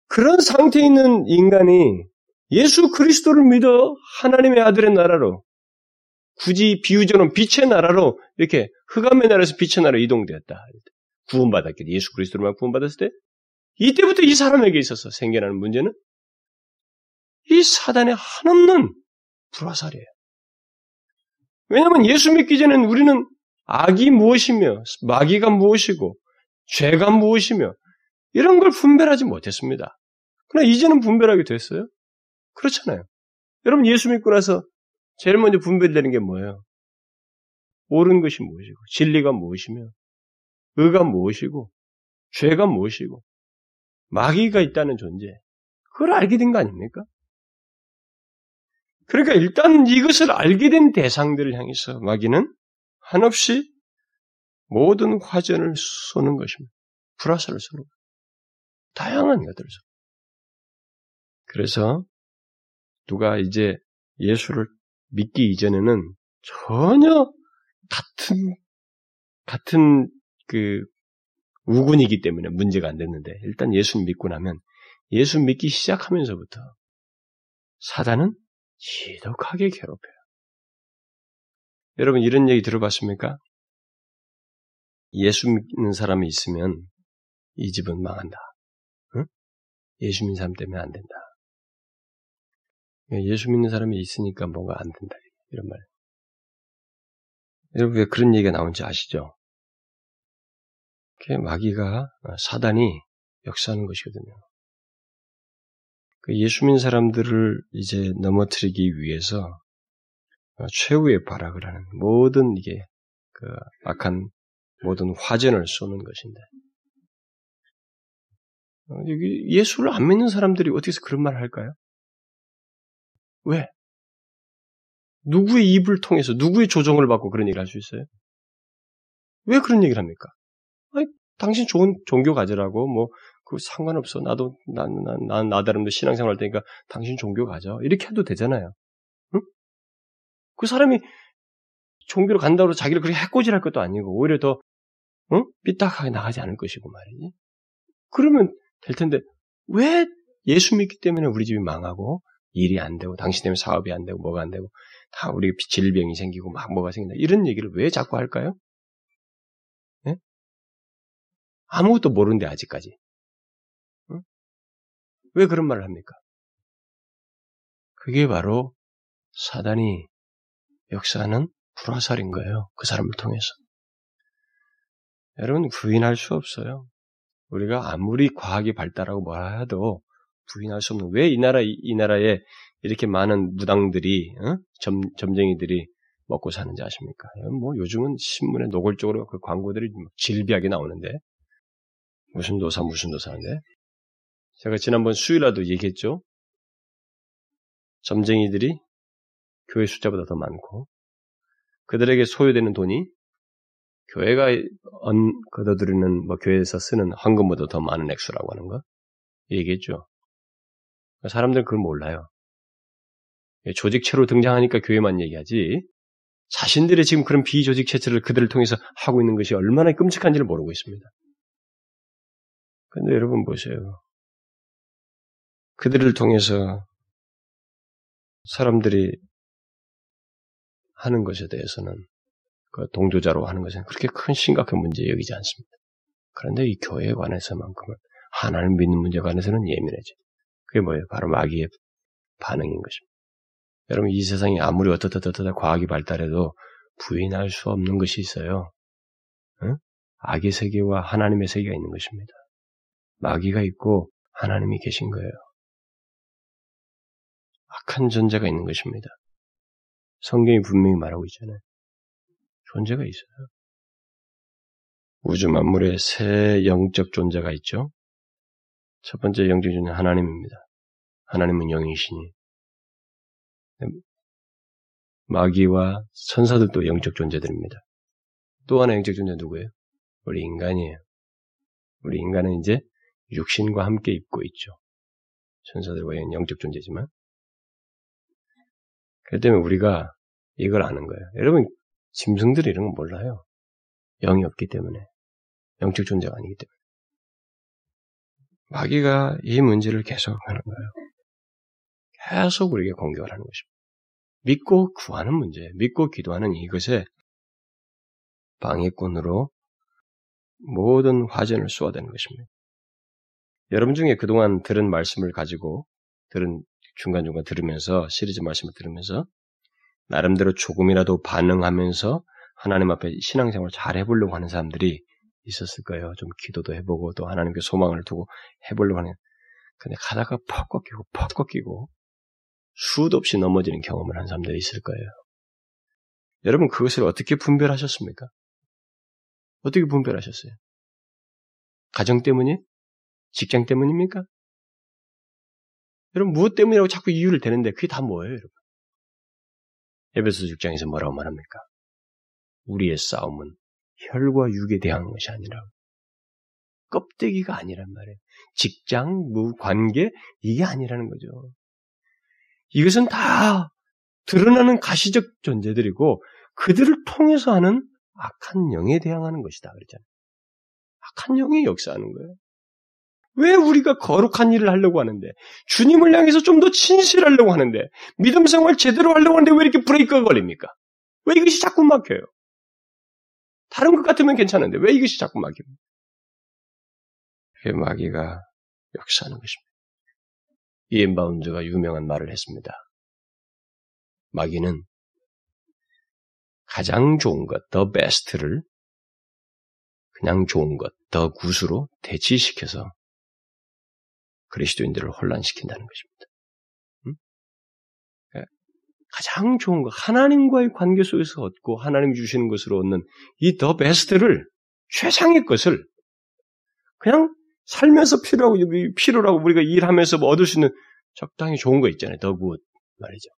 그런 상태에 있는 인간이 예수 그리스도를 믿어 하나님의 아들의 나라로 굳이 비유적으로 빛의 나라로 이렇게 흑암의 나라에서 빛의 나라로 이동되었다. 구원받았기 때 예수 그리스도로만 구원받았을 때 이때부터 이 사람에게 있어서 생겨나는 문제는 이 사단의 한없는 불화살이에요. 왜냐하면 예수 믿기 전에는 우리는 악이 무엇이며 마귀가 무엇이고 죄가 무엇이며 이런 걸 분별하지 못했습니다. 그러나 이제는 분별하게 됐어요. 그렇잖아요. 여러분 예수 믿고 나서 제일 먼저 분별되는 게 뭐예요? 옳은 것이 무엇이고, 진리가 무엇이며, 의가 무엇이고, 죄가 무엇이고, 마귀가 있다는 존재. 그걸 알게 된 거 아닙니까? 그러니까 일단 이것을 알게 된 대상들을 향해서 마귀는 한없이 모든 화전을 쏘는 것입니다. 불화살을 쏘는 것. 다양한 것들을 쏘. 그래서 누가 이제 예수를 믿기 이전에는 전혀 같은 같은 그 우군이기 때문에 문제가 안 됐는데 일단 예수 믿고 나면 예수 믿기 시작하면서부터 사단은 지독하게 괴롭혀요. 여러분 이런 얘기 들어봤습니까? 예수 믿는 사람이 있으면 이 집은 망한다. 응? 예수 믿는 사람 때문에 안 된다. 예수 믿는 사람이 있으니까 뭔가 안 된다. 이런 말. 여러분 왜 그런 얘기가 나온지 아시죠? 마귀가 사단이 역사하는 것이거든요. 그 예수 믿는 사람들을 이제 넘어뜨리기 위해서 최후의 발악을 하는 모든 이게 그 악한 모든 화전을 쏘는 것인데 어, 예수를 안 믿는 사람들이 어떻게 그런 말을 할까요? 왜? 누구의 입을 통해서 누구의 조정을 받고 그런 얘기를 할 수 있어요? 왜 그런 얘기를 합니까? 아니, 당신 좋은 종교 가지라고 뭐 그 상관없어. 나도 난난 나다름도 신앙생활 할 테니까 당신 종교 가져. 이렇게 해도 되잖아요. 응? 그 사람이 종교로 간다고 자기를 그렇게 해코지할 것도 아니고 오히려 더 응? 삐딱하게 나가지 않을 것이고 말이지. 그러면 될 텐데 왜 예수 믿기 때문에 우리 집이 망하고 일이 안 되고 당신 때문에 사업이 안 되고 뭐가 안 되고 다 우리 질병이 생기고 막 뭐가 생긴다 이런 얘기를 왜 자꾸 할까요? 네? 아무것도 모르는데 아직까지 응? 왜 그런 말을 합니까? 그게 바로 사단이 역사하는 불화살인 거예요. 그 사람을 통해서. 여러분 부인할 수 없어요. 우리가 아무리 과학이 발달하고 뭐라 해도 부인할 수 없는 왜 이 나라 이 나라에 이렇게 많은 무당들이 어? 점 점쟁이들이 먹고 사는지 아십니까? 뭐 요즘은 신문에 노골적으로 그 광고들이 질비하게 나오는데 무슨 도사 무슨 도사인데 제가 지난번 수요일에도 얘기했죠. 점쟁이들이 교회 숫자보다 더 많고 그들에게 소요되는 돈이 교회가 언, 걷어들이는 뭐 교회에서 쓰는 황금보다 더 많은 액수라고 하는 거 얘기했죠. 사람들은 그걸 몰라요. 조직체로 등장하니까 교회만 얘기하지 자신들의 지금 그런 비조직체체를 그들을 통해서 하고 있는 것이 얼마나 끔찍한지를 모르고 있습니다. 근데 여러분 보세요. 그들을 통해서 사람들이 하는 것에 대해서는 그 동조자로 하는 것은 그렇게 큰 심각한 문제 여기지 않습니다. 그런데 이 교회에 관해서만큼은 하나님 믿는 문제에 관해서는 예민해져. 그게 뭐예요? 바로 마귀의 반응인 것입니다. 여러분 이 세상이 아무리 어떻다어떻다 과학이 발달해도 부인할 수 없는 것이 있어요. 응? 악의 세계와 하나님의 세계가 있는 것입니다. 마귀가 있고 하나님이 계신 거예요. 악한 존재가 있는 것입니다. 성경이 분명히 말하고 있잖아요. 존재가 있어요. 우주 만물에 세 영적 존재가 있죠. 첫 번째 영적 존재는 하나님입니다. 하나님은 영이시니 마귀와 선사들도 영적 존재들입니다. 또 하나 영적 존재 누구예요? 우리 인간이에요. 우리 인간은 이제 육신과 함께 입고 있죠. 천사들과 영적 존재지만. 그렇기 때문에 우리가 이걸 아는 거예요. 여러분, 짐승들이 이런 거 몰라요. 영이 없기 때문에. 영적 존재가 아니기 때문에. 마귀가 이 문제를 계속 하는 거예요. 계속 우리에게 공격을 하는 것입니다. 믿고 구하는 문제, 믿고 기도하는 이것에 방해꾼으로 모든 화전을 쏘아대는 것입니다. 여러분 중에 그동안 들은 말씀을 가지고 들은 중간중간 들으면서 시리즈 말씀을 들으면서 나름대로 조금이라도 반응하면서 하나님 앞에 신앙생활 잘 해보려고 하는 사람들이 있었을 거예요. 좀 기도도 해보고 또 하나님께 소망을 두고 해보려고 하는. 근데 가다가 퍽 꺾이고 퍽 꺾이고 수도 없이 넘어지는 경험을 한 사람들이 있을 거예요. 여러분 그것을 어떻게 분별하셨습니까? 어떻게 분별하셨어요? 가정 때문이? 직장 때문입니까? 여러분 무엇 때문이라고 자꾸 이유를 대는데 그게 다 뭐예요, 여러분? 에베소 6장에서 뭐라고 말합니까? 우리의 싸움은 혈과 육에 대한 것이 아니라 껍데기가 아니란 말이에요. 직장, 무, 관계 이게 아니라는 거죠. 이것은 다 드러나는 가시적 존재들이고 그들을 통해서 하는 악한 영에 대항하는 것이다 그랬잖아요. 악한 영이 역사하는 거예요. 왜 우리가 거룩한 일을 하려고 하는데 주님을 향해서 좀 더 진실하려고 하는데 믿음 생활 제대로 하려고 하는데 왜 이렇게 브레이크가 걸립니까? 왜 이것이 자꾸 막혀요? 다른 것 같으면 괜찮은데 왜 이것이 자꾸 막힙니까? 그게 마귀가 역사하는 것입니다. 이엔 바운드가 유명한 말을 했습니다. 마귀는 가장 좋은 것, 더 베스트를 그냥 좋은 것, 더 굿으로 대치시켜서 그리스도인들을 혼란시킨다는 것입니다. 음? 그러니까 가장 좋은 것, 하나님과의 관계 속에서 얻고 하나님 주시는 것으로 얻는 이 the best를 최상의 것을 그냥 살면서 필요하고 필요라고 우리가 일하면서 뭐 얻을 수 있는 적당히 좋은 거 있잖아요. the good 말이죠.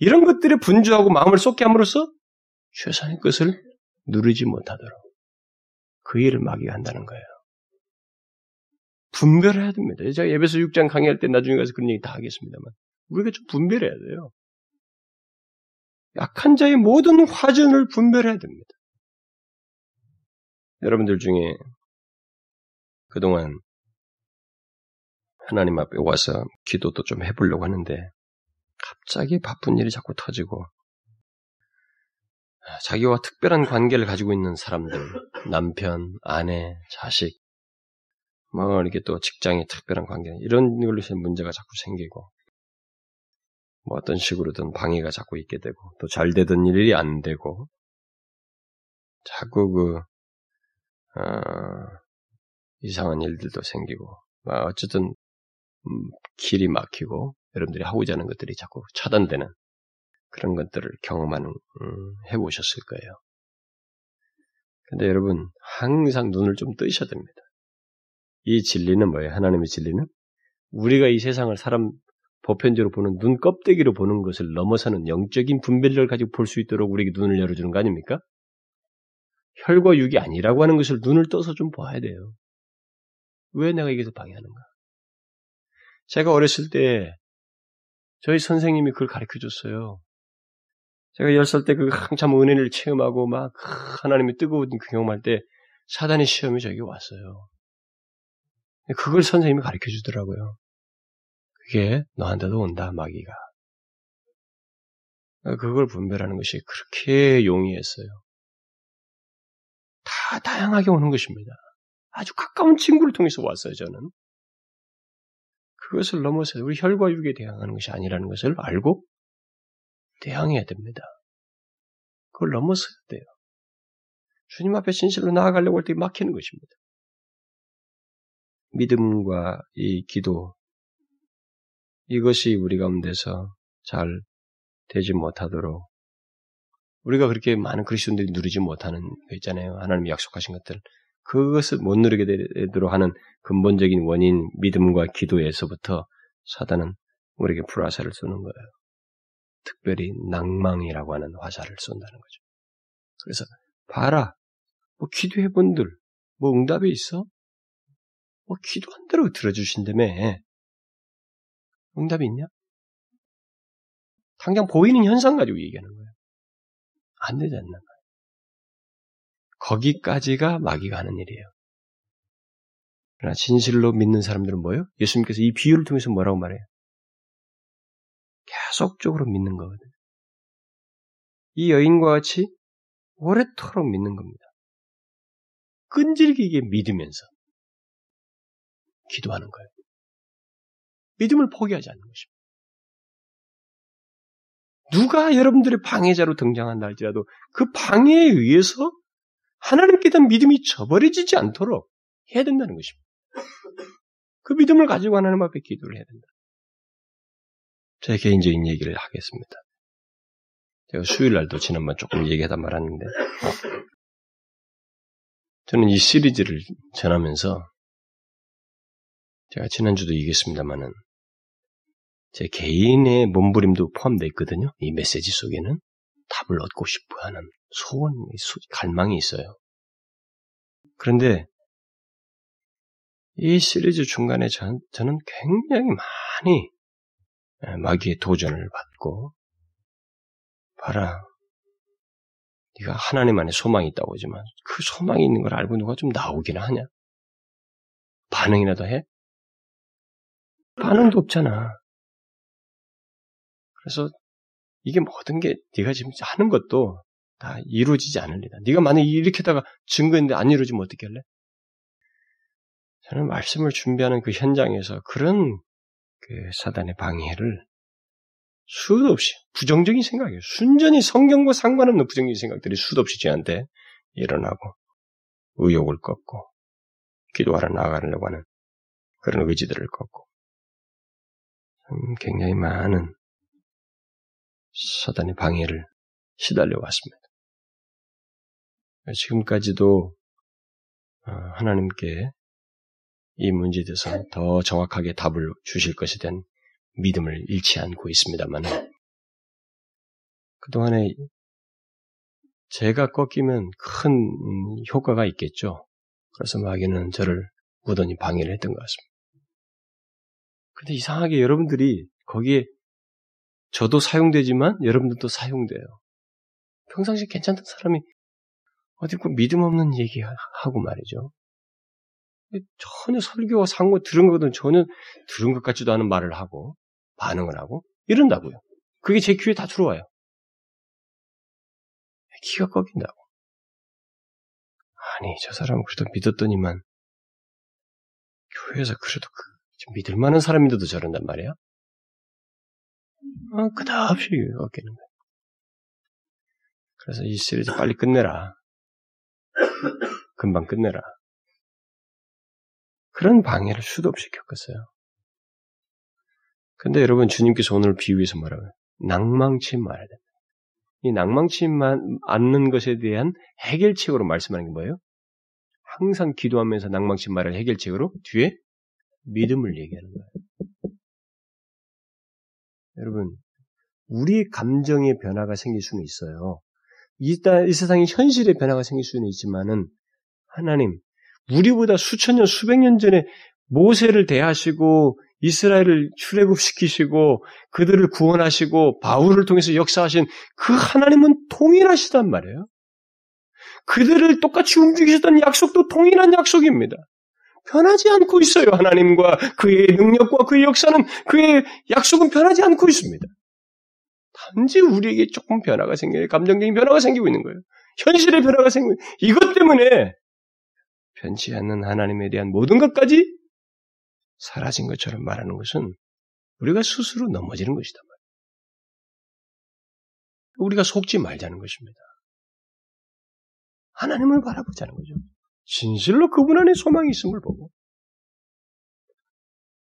이런 것들에 분주하고 마음을 쏟게 함으로써 최상의 것을 누리지 못하도록 그 일을 마귀가 한다는 거예요. 분별해야 됩니다. 제가 에베소서 6장 강의할 때 나중에 가서 그런 얘기 다 하겠습니다만 우리가 좀 분별해야 돼요. 약한 자의 모든 화전을 분별해야 됩니다. 여러분들 중에 그동안 하나님 앞에 와서 기도도 좀 해보려고 하는데 갑자기 바쁜 일이 자꾸 터지고 자기와 특별한 관계를 가지고 있는 사람들, 남편, 아내, 자식, 뭐 이렇게 또 직장의 특별한 관계 이런 걸로 인 문제가 자꾸 생기고 뭐 어떤 식으로든 방해가 자꾸 있게 되고 또 잘 되던 일이 안 되고 자꾸 그 어, 이상한 일들도 생기고 뭐 어쨌든 음, 길이 막히고 여러분들이 하고자 하는 것들이 자꾸 차단되는 그런 것들을 경험하는 음, 해보셨을 거예요. 근데 여러분 항상 눈을 좀 뜨셔야 됩니다. 이 진리는 뭐예요? 하나님의 진리는 우리가 이 세상을 사람 보편적으로 보는 눈 껍데기로 보는 것을 넘어서는 영적인 분별력을 가지고 볼 수 있도록 우리에게 눈을 열어주는 거 아닙니까? 혈과 육이 아니라고 하는 것을 눈을 떠서 좀 봐야 돼요. 왜 내가 이게서 방해하는가? 제가 어렸을 때 저희 선생님이 그걸 가르쳐 줬어요. 제가 10살 때 그 한참 은혜를 체험하고 막 하나님의 뜨거운 그 경험할 때 사단의 시험이 저에게 왔어요. 그걸 선생님이 가르쳐 주더라고요. 그게 너한테도 온다, 마귀가. 그걸 분별하는 것이 그렇게 용이했어요. 다 다양하게 오는 것입니다. 아주 가까운 친구를 통해서 왔어요, 저는. 그것을 넘어서 우리 혈과 육에 대항하는 것이 아니라는 것을 알고 대항해야 됩니다. 그걸 넘어서야 돼요. 주님 앞에 진실로 나아가려고 할 때 막히는 것입니다. 믿음과 이 기도, 이것이 우리 가운데서 잘 되지 못하도록 우리가 그렇게 많은 그리스도인들이 누리지 못하는 거 있잖아요. 하나님이 약속하신 것들. 그것을 못 누리게 되도록 하는 근본적인 원인, 믿음과 기도에서부터 사단은 우리에게 불화살을 쏘는 거예요. 특별히 낭망이라고 하는 화살을 쏜다는 거죠. 그래서 봐라, 뭐 기도해 본들, 뭐 응답이 있어? 뭐 기도한 대로 들어주신다며. 응답이 있냐? 당장 보이는 현상 가지고 얘기하는 거예요. 안 되지 않나. 거기까지가 마귀가 하는 일이에요. 그러나 진실로 믿는 사람들은 뭐예요? 예수님께서 이 비유를 통해서 뭐라고 말해요? 계속적으로 믿는 거거든요. 이 여인과 같이 오래도록 믿는 겁니다. 끈질기게 믿으면서 기도하는 거예요. 믿음을 포기하지 않는 것입니다. 누가 여러분들의 방해자로 등장한다 할지라도 그 방해에 의해서 하나님께 대한 믿음이 저버려지지 않도록 해야 된다는 것입니다. 그 믿음을 가지고 하나님 앞에 기도를 해야 된다. 제 개인적인 얘기를 하겠습니다. 제가 수요일 날도 지난번 조금 얘기하다 말았는데, 저는 이 시리즈를 전하면서, 제가 지난주도 얘기했습니다만은, 제 개인의 몸부림도 포함되어 있거든요. 이 메시지 속에는. 답을 얻고 싶어 하는 소원, 갈망이 있어요. 그런데 이 시리즈 중간에 전, 저는 굉장히 많이 예, 마귀의 도전을 받고 봐라 네가 하나님 안에 소망이 있다고 하지만 그 소망이 있는 걸 알고 누가 좀 나오기나 하냐? 반응이라도 해? 반응도 없잖아. 그래서 이게 모든 게 네가 지금 하는 것도 다 이루어지지 않을 리다. 네가 만약 이렇게다가 증거했는데 안 이루어지면 어떻게 할래? 저는 말씀을 준비하는 그 현장에서 그런 그 사단의 방해를 수도 없이 부정적인 생각이에요. 순전히 성경과 상관없는 부정적인 생각들이 수도 없이 저한테 일어나고 의욕을 꺾고 기도하러 나가려고 하는 그런 의지들을 꺾고 굉장히 많은 사단의 방해를 시달려 왔습니다. 지금까지도 어, 하나님께 이 문제에 대해서 더 정확하게 답을 주실 것에 대한 믿음을 잃지 않고 있습니다만 그동안에 제가 꺾이면 큰 효과가 있겠죠. 그래서 마귀는 저를 무던히 방해를 했던 것 같습니다. 근데 이상하게 여러분들이 거기에 저도 사용되지만 여러분들도 사용돼요. 평상시 괜찮던 사람이 어디 그 믿음 없는 얘기하고 말이죠. 전혀 설교와 상고 들은 것은 전혀 들은 것 같지도 않은 말을 하고 반응을 하고 이런다고요. 그게 제 귀에 다 들어와요. 기가 꺾인다고. 아니, 저 사람은 그래도 믿었더니만 교회에서 그래도 그, 믿을 만한 사람인데도 저런단 말이야? 아, 그다없이 꺾이는 거야. 그래서 이 시리즈 빨리 끝내라. 금방 끝내라. 그런 방해를 수도 없이 겪었어요. 근데 여러분 주님께서 오늘 비유해서 뭐라고요? 낭망치 말아야 됩니다. 이 낭망치 않는 것에 대한 해결책으로 말씀하는 게 뭐예요? 항상 기도하면서 낭망치 말을 해결책으로 뒤에 믿음을 얘기하는 거예요. 여러분, 우리 감정의 변화가 생길 수는 있어요. 이, 이 세상의 현실의 변화가 생길 수는 있지만은 하나님, 우리보다 수천 년, 수백 년 전에 모세를 대하시고 이스라엘을 출애굽시키시고 그들을 구원하시고 바울을 통해서 역사하신 그 하나님은 통일하시단 말이에요. 그들을 똑같이 움직이셨던 약속도 통일한 약속입니다. 변하지 않고 있어요. 하나님과 그의 능력과 그의 역사는 그의 약속은 변하지 않고 있습니다. 단지 우리에게 조금 변화가 생겨요. 감정적인 변화가 생기고 있는 거예요. 현실의 변화가 생기고 이것 때문에 변치 않는 하나님에 대한 모든 것까지 사라진 것처럼 말하는 것은 우리가 스스로 넘어지는 것이다. 우리가 속지 말자는 것입니다. 하나님을 바라보자는 거죠. 진실로 그분 안에 소망이 있음을 보고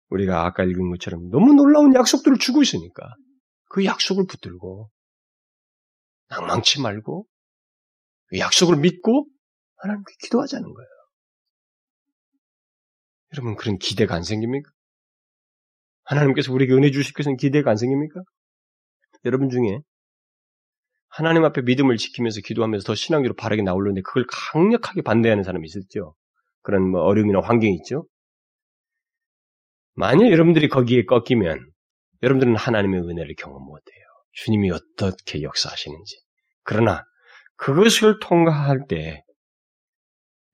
우리가 아까 읽은 것처럼 너무 놀라운 약속들을 주고 있으니까 그 약속을 붙들고 낭망치 말고 그 약속을 믿고 하나님께 기도하자는 거예요. 여러분 그런 기대가 안 생깁니까? 하나님께서 우리에게 은혜 주실 것은 기대가 안 생깁니까? 여러분 중에 하나님 앞에 믿음을 지키면서 기도하면서 더 신앙적으로 바르게 나오려는데 그걸 강력하게 반대하는 사람이 있었죠. 그런 뭐 어려움이나 환경이 있죠. 만약 여러분들이 거기에 꺾이면 여러분들은 하나님의 은혜를 경험 못해요. 주님이 어떻게 역사하시는지. 그러나 그것을 통과할 때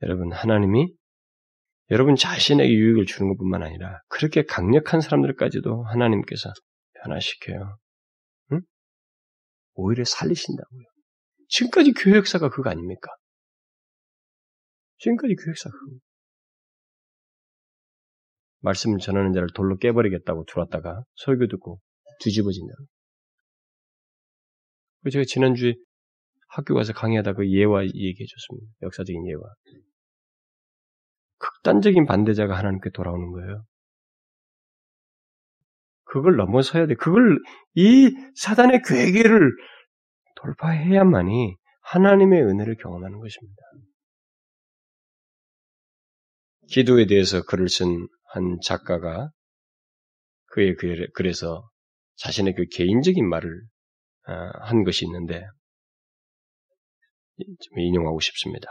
여러분 하나님이 여러분 자신에게 유익을 주는 것뿐만 아니라 그렇게 강력한 사람들까지도 하나님께서 변화시켜요. 응? 오히려 살리신다고요. 지금까지 교회 역사가 그거 아닙니까? 지금까지 교회 역사가 그거. 말씀 전하는 자를 돌로 깨버리겠다고 들어왔다가 설교 듣고 뒤집어진다. 제가 지난주에 학교 가서 강의하다 그 예화 얘기해 줬습니다. 역사적인 예화. 극단적인 반대자가 하나님께 돌아오는 거예요. 그걸 넘어서야 돼. 그걸 이 사단의 괴계를 돌파해야만이 하나님의 은혜를 경험하는 것입니다. 기도에 대해서 글을 쓴 한 작가가 그의 글에서 자신의 그 개인적인 말을 아, 한 것이 있는데 인용하고 싶습니다.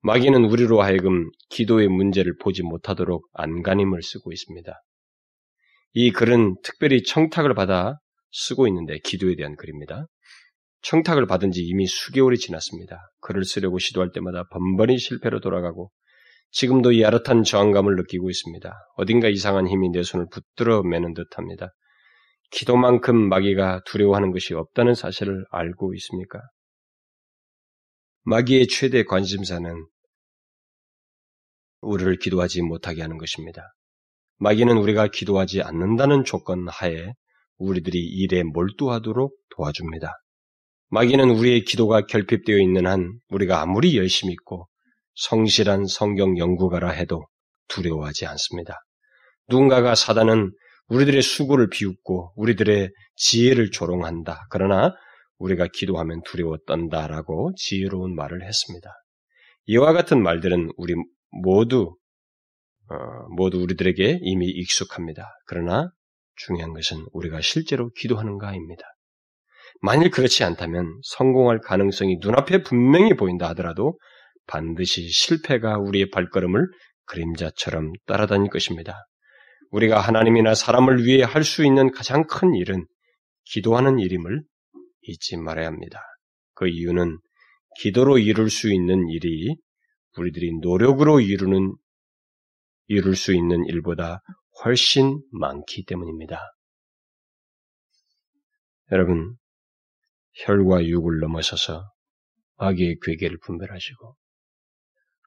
마귀는 우리로 하여금 기도의 문제를 보지 못하도록 안간힘을 쓰고 있습니다. 이 글은 특별히 청탁을 받아 쓰고 있는데 기도에 대한 글입니다. 청탁을 받은 지 이미 수개월이 지났습니다. 글을 쓰려고 시도할 때마다 번번이 실패로 돌아가고 지금도 이 야릇한 저항감을 느끼고 있습니다. 어딘가 이상한 힘이 내 손을 붙들어 매는 듯합니다. 기도만큼 마귀가 두려워하는 것이 없다는 사실을 알고 있습니까? 마귀의 최대 관심사는 우리를 기도하지 못하게 하는 것입니다. 마귀는 우리가 기도하지 않는다는 조건 하에 우리들이 일에 몰두하도록 도와줍니다. 마귀는 우리의 기도가 결핍되어 있는 한 우리가 아무리 열심히 있고 성실한 성경 연구가라 해도 두려워하지 않습니다. 누군가가 사단은 우리들의 수고를 비웃고 우리들의 지혜를 조롱한다. 그러나 우리가 기도하면 두려워 떤다라고 지혜로운 말을 했습니다. 이와 같은 말들은 우리 모두 어, 모두 우리들에게 이미 익숙합니다. 그러나 중요한 것은 우리가 실제로 기도하는가입니다. 만일 그렇지 않다면 성공할 가능성이 눈앞에 분명히 보인다 하더라도 반드시 실패가 우리의 발걸음을 그림자처럼 따라다닐 것입니다. 우리가 하나님이나 사람을 위해 할 수 있는 가장 큰 일은 기도하는 일임을 잊지 말아야 합니다. 그 이유는 기도로 이룰 수 있는 일이 우리들이 노력으로 이루는 이룰 수 있는 일보다 훨씬 많기 때문입니다. 여러분, 혈과 육을 넘어서서 마귀의 괴계를 분별하시고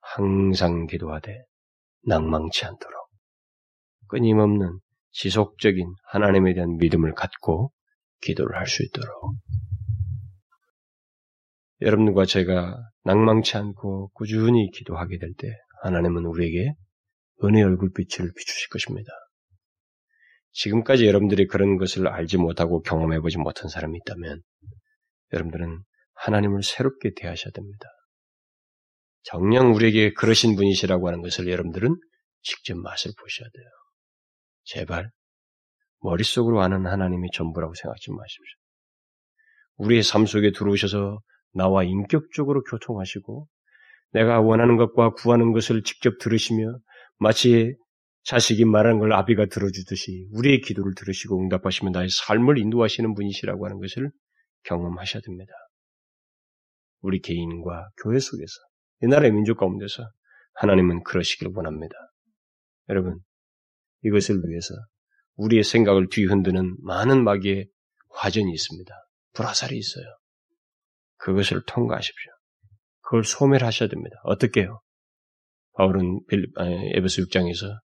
항상 기도하되 낭망치 않도록 끊임없는 지속적인 하나님에 대한 믿음을 갖고 기도를 할 수 있도록 여러분과 제가 낭망치 않고 꾸준히 기도하게 될 때 하나님은 우리에게 은혜 얼굴빛을 비추실 것입니다. 지금까지 여러분들이 그런 것을 알지 못하고 경험해보지 못한 사람이 있다면 여러분들은 하나님을 새롭게 대하셔야 됩니다. 정녕 우리에게 그러신 분이시라고 하는 것을 여러분들은 직접 맛을 보셔야 돼요. 제발 머릿속으로 아는 하나님이 전부라고 생각하지 마십시오. 우리의 삶 속에 들어오셔서 나와 인격적으로 교통하시고 내가 원하는 것과 구하는 것을 직접 들으시며 마치 자식이 말하는 걸 아비가 들어주듯이 우리의 기도를 들으시고 응답하시면 나의 삶을 인도하시는 분이시라고 하는 것을 경험하셔야 됩니다. 우리 개인과 교회 속에서 이 나라의 민족 가운데서 하나님은 그러시길 원합니다. 여러분 이것을 위해서 우리의 생각을 뒤흔드는 많은 마귀의 화전이 있습니다. 불화살이 있어요. 그것을 통과하십시오. 그걸 소멸하셔야 됩니다. 어떻게 요 바울은 에베소 6장에서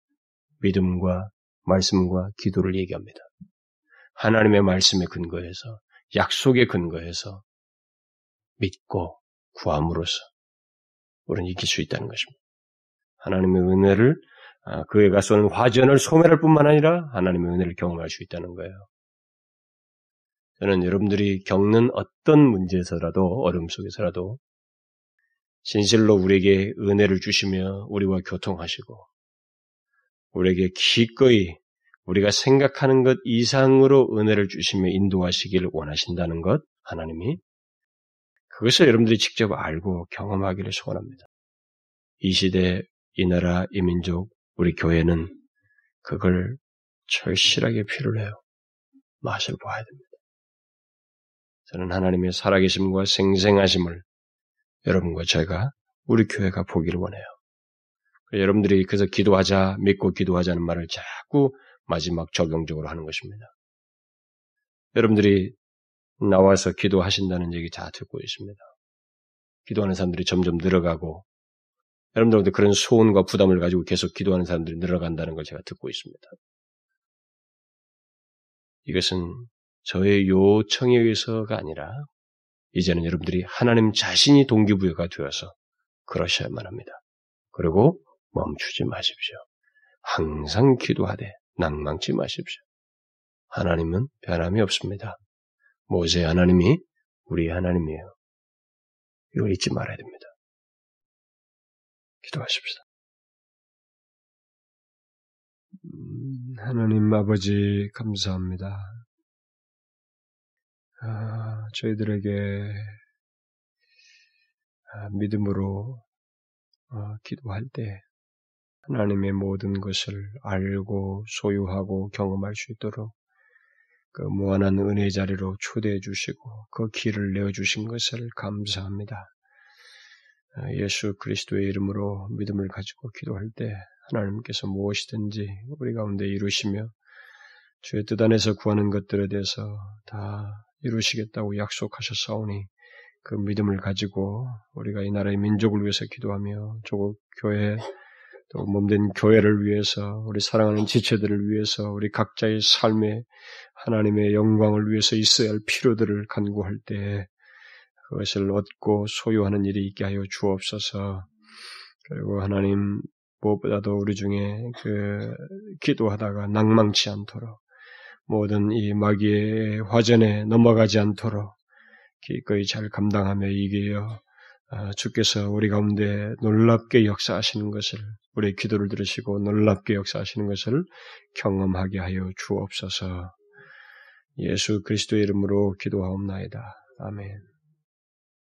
믿음과 말씀과 기도를 얘기합니다. 하나님의 말씀에 근거해서 약속에 근거해서 믿고 구함으로써 우리는 이길 수 있다는 것입니다. 하나님의 은혜를 아, 그에가 쏘는 화전을 소멸할 뿐만 아니라 하나님의 은혜를 경험할 수 있다는 거예요. 저는 여러분들이 겪는 어떤 문제에서라도 어려움 속에서라도 진실로 우리에게 은혜를 주시며 우리와 교통하시고 우리에게 기꺼이 우리가 생각하는 것 이상으로 은혜를 주시며 인도하시기를 원하신다는 것 하나님이 그것을 여러분들이 직접 알고 경험하기를 소원합니다. 이 시대, 이 나라, 이 민족, 우리 교회는 그걸 절실하게 필요로 해요. 맛을 보아야 됩니다. 저는 하나님의 살아계심과 생생하심을 여러분과 제가 우리 교회가 보기를 원해요. 여러분들이 그래서 기도하자, 믿고 기도하자는 말을 자꾸 마지막 적용적으로 하는 것입니다. 여러분들이 나와서 기도하신다는 얘기 다 듣고 있습니다. 기도하는 사람들이 점점 늘어가고 여러분들한테 그런 소원과 부담을 가지고 계속 기도하는 사람들이 늘어간다는 걸 제가 듣고 있습니다. 이것은 저의 요청에 의해서가 아니라 이제는 여러분들이 하나님 자신이 동기부여가 되어서 그러셔야만 합니다. 그리고 멈추지 마십시오. 항상 기도하되 낭망치 마십시오. 하나님은 변함이 없습니다. 모세 하나님이 우리 하나님이에요. 이걸 잊지 말아야 됩니다. 기도하십시다. 음, 하나님 아버지 감사합니다. 아, 저희들에게 아, 믿음으로 어, 기도할 때 하나님의 모든 것을 알고 소유하고 경험할 수 있도록 그 무한한 은혜 자리로 초대해 주시고 그 길을 내어 주신 것을 감사합니다. 아, 예수 그리스도의 이름으로 믿음을 가지고 기도할 때 하나님께서 무엇이든지 우리 가운데 이루시며 주의 뜻 안에서 구하는 것들에 대해서 다 이루시겠다고 약속하셨사오니 그 믿음을 가지고 우리가 이 나라의 민족을 위해서 기도하며 조국 교회 또 몸된 교회를 위해서 우리 사랑하는 지체들을 위해서 우리 각자의 삶에 하나님의 영광을 위해서 있어야 할 필요들을 간구할 때 그것을 얻고 소유하는 일이 있게 하여 주옵소서. 그리고 하나님 무엇보다도 우리 중에 그 기도하다가 낭망치 않도록 모든 이 마귀의 화전에 넘어가지 않도록 기꺼이 잘 감당하며 이기어 아, 주께서 우리 가운데 놀랍게 역사하시는 것을 우리의 기도를 들으시고 놀랍게 역사하시는 것을 경험하게 하여 주옵소서. 예수 그리스도의 이름으로 기도하옵나이다. 아멘.